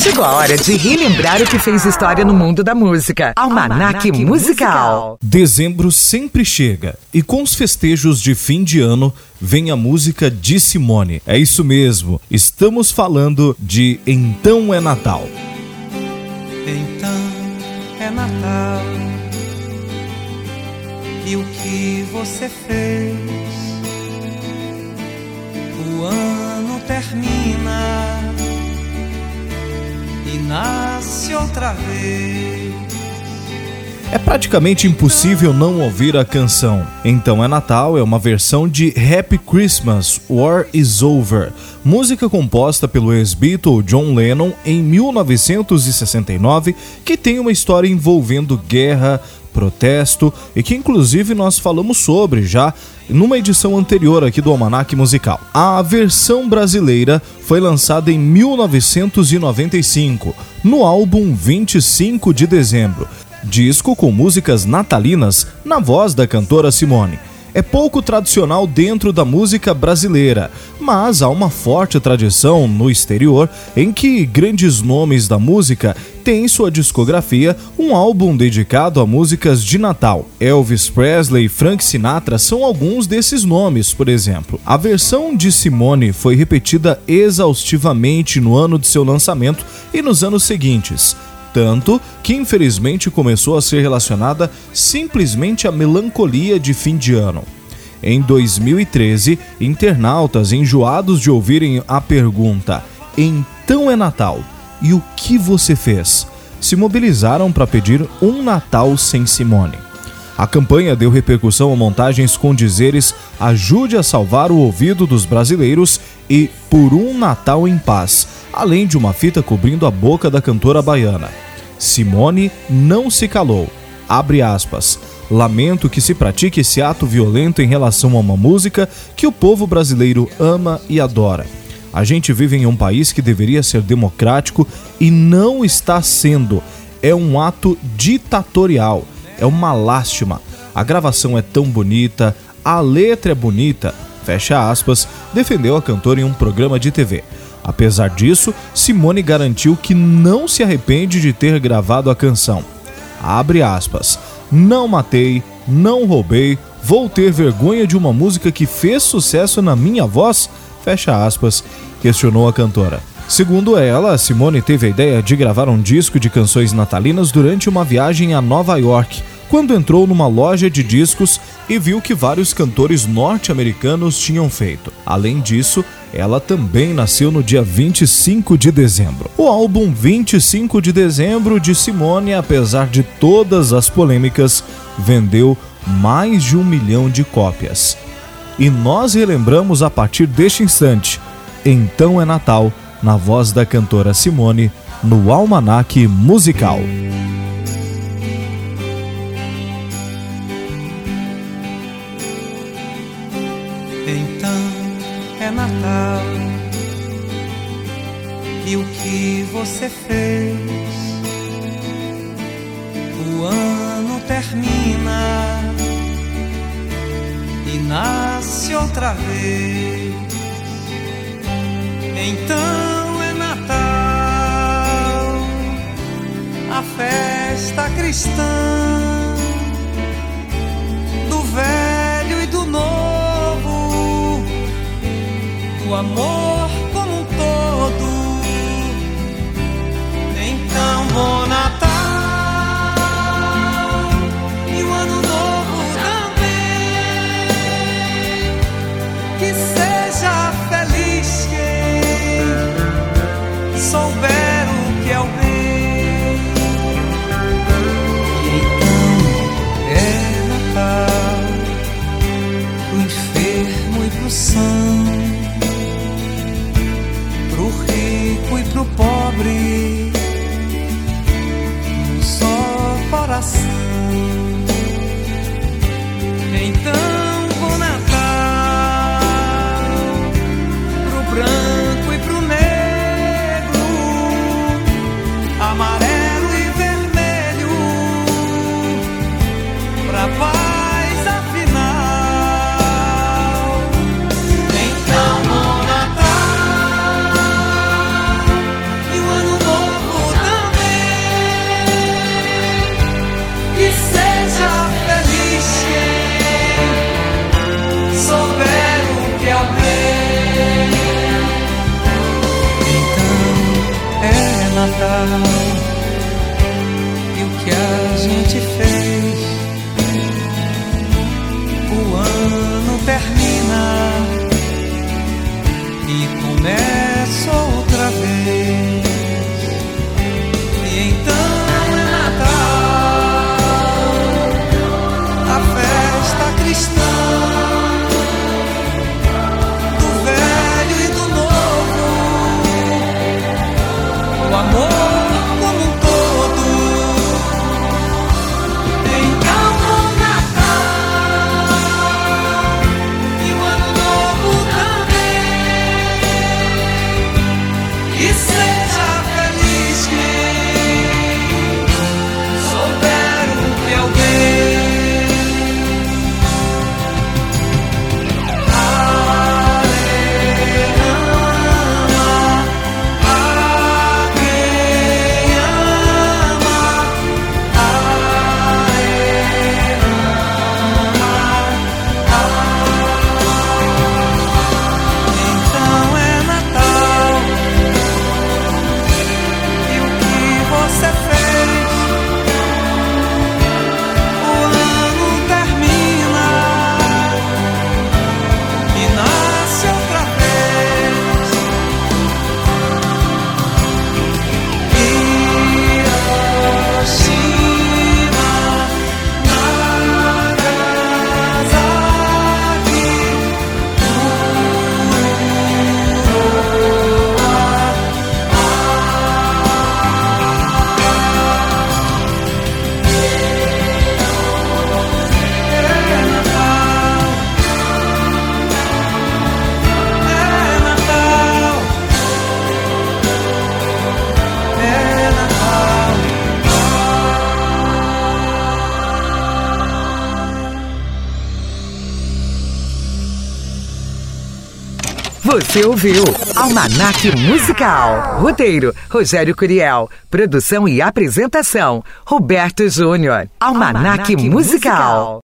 Chegou a hora de relembrar o que fez história no mundo da música. Almanac, Almanac musical. Dezembro sempre chega e com os festejos de fim de ano vem a música de Simone. É isso mesmo, estamos falando de Então é Natal. Então é Natal e o que você fez? O ano termina outra vez. É praticamente impossível não ouvir a canção. Então é Natal é uma versão de Happy Christmas, War is Over, música composta pelo ex-Beatle John Lennon em 1969, que tem uma história envolvendo guerra, protesto e que inclusive nós falamos sobre já numa edição anterior aqui do Almanac Musical. A versão brasileira foi lançada em 1995, no álbum 25 de dezembro, disco com músicas natalinas na voz da cantora Simone é pouco tradicional dentro da música brasileira, mas há uma forte tradição no exterior em que grandes nomes da música têm em sua discografia um álbum dedicado a músicas de Natal. Elvis Presley e Frank Sinatra são alguns desses nomes, por exemplo. A versão de Simone foi repetida exaustivamente no ano de seu lançamento e nos anos seguintes tanto que infelizmente começou a ser relacionada simplesmente à melancolia de fim de ano. Em 2013, internautas enjoados de ouvirem a pergunta: Então é Natal? E o que você fez? se mobilizaram para pedir um Natal sem Simone. A campanha deu repercussão a montagens com dizeres Ajude a salvar o ouvido dos brasileiros e Por um Natal em Paz, além de uma fita cobrindo a boca da cantora baiana. Simone não se calou. Abre aspas. Lamento que se pratique esse ato violento em relação a uma música que o povo brasileiro ama e adora. A gente vive em um país que deveria ser democrático e não está sendo. É um ato ditatorial. É uma lástima. A gravação é tão bonita, a letra é bonita. Fecha aspas, defendeu a cantora em um programa de TV. Apesar disso, Simone garantiu que não se arrepende de ter gravado a canção. Abre aspas. Não matei, não roubei, vou ter vergonha de uma música que fez sucesso na minha voz? Fecha aspas, questionou a cantora. Segundo ela, Simone teve a ideia de gravar um disco de canções natalinas durante uma viagem a Nova York, quando entrou numa loja de discos e viu que vários cantores norte-americanos tinham feito. Além disso, ela também nasceu no dia 25 de dezembro. O álbum 25 de dezembro de Simone, apesar de todas as polêmicas, vendeu mais de um milhão de cópias. E nós relembramos a partir deste instante. Então é Natal, na voz da cantora Simone, no Almanac Musical. Natal e o que você fez. O ano termina nasce outra vez. Então é Natal, a festa cristã o amor como um todo. Então, bom now Você ouviu Almanac Musical. Roteiro: Rogério Curiel. Produção e apresentação: Roberto Júnior. Almanac, Almanac Musical. Musical.